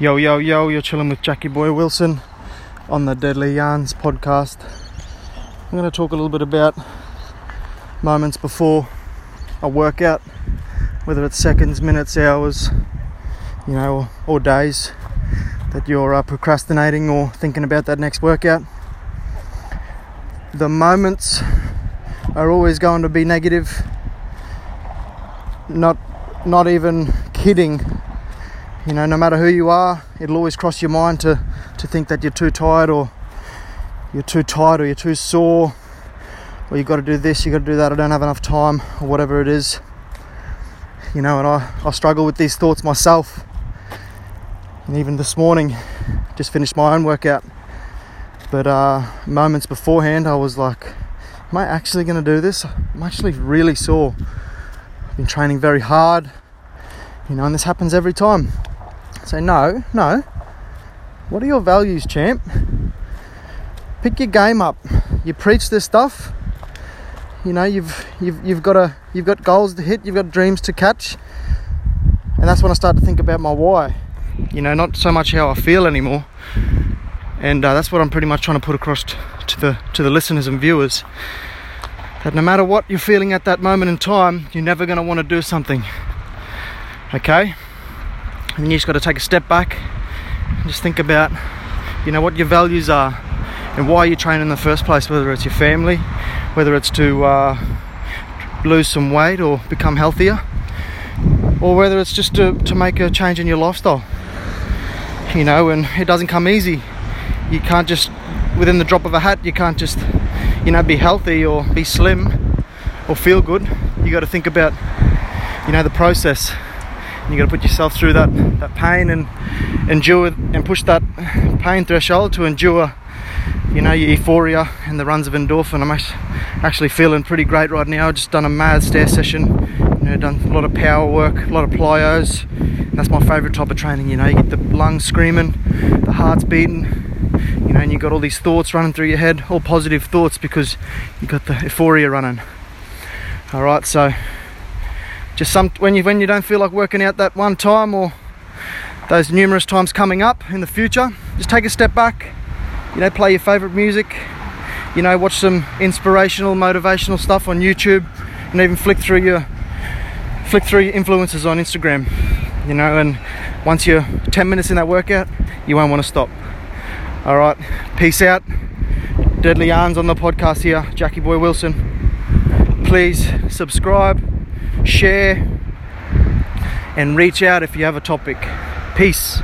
Yo, yo, yo, you're chilling with Jackie Boy Wilson on the Deadly Yarns podcast. I'm going to talk a little bit about moments before a workout, whether it's seconds, minutes, hours, you know, or, or days that you're uh, procrastinating or thinking about that next workout. The moments are always going to be negative. Not, not even kidding you know, no matter who you are, it'll always cross your mind to, to think that you're too tired or you're too tired or you're too sore or you've got to do this, you've got to do that, I don't have enough time or whatever it is. You know, and I, I struggle with these thoughts myself. And even this morning, just finished my own workout. But uh, moments beforehand, I was like, am I actually going to do this? I'm actually really sore. I've been training very hard, you know, and this happens every time. Say, no, no. What are your values, champ? Pick your game up. You preach this stuff. You know, you've you've you've got a you've got goals to hit, you've got dreams to catch. And that's when I start to think about my why. You know, not so much how I feel anymore. And uh, that's what I'm pretty much trying to put across t- to the to the listeners and viewers. That no matter what you're feeling at that moment in time, you're never going to want to do something. Okay? And you just got to take a step back and just think about you know what your values are and why you train in the first place whether it's your family whether it's to uh, lose some weight or become healthier or whether it's just to, to make a change in your lifestyle you know and it doesn't come easy. You can't just within the drop of a hat you can't just you know be healthy or be slim or feel good. You got to think about you know the process you got to put yourself through that that pain and endure and push that pain threshold to endure you know your euphoria and the runs of endorphin. I'm actually feeling pretty great right now. I've just done a mad stair session you know done a lot of power work a lot of plyos. That's my favorite type of training you know. You get the lungs screaming the heart's beating you know and you got all these thoughts running through your head all positive thoughts because you've got the euphoria running. All right so just some when you when you don't feel like working out that one time or those numerous times coming up in the future just take a step back you know play your favorite music you know watch some inspirational motivational stuff on youtube and even flick through your flick through your influences on instagram you know and once you're 10 minutes in that workout you won't want to stop. All right peace out. Deadly yarns on the podcast here. Jackie boy wilson. Please subscribe share, and reach out if you have a topic. Peace.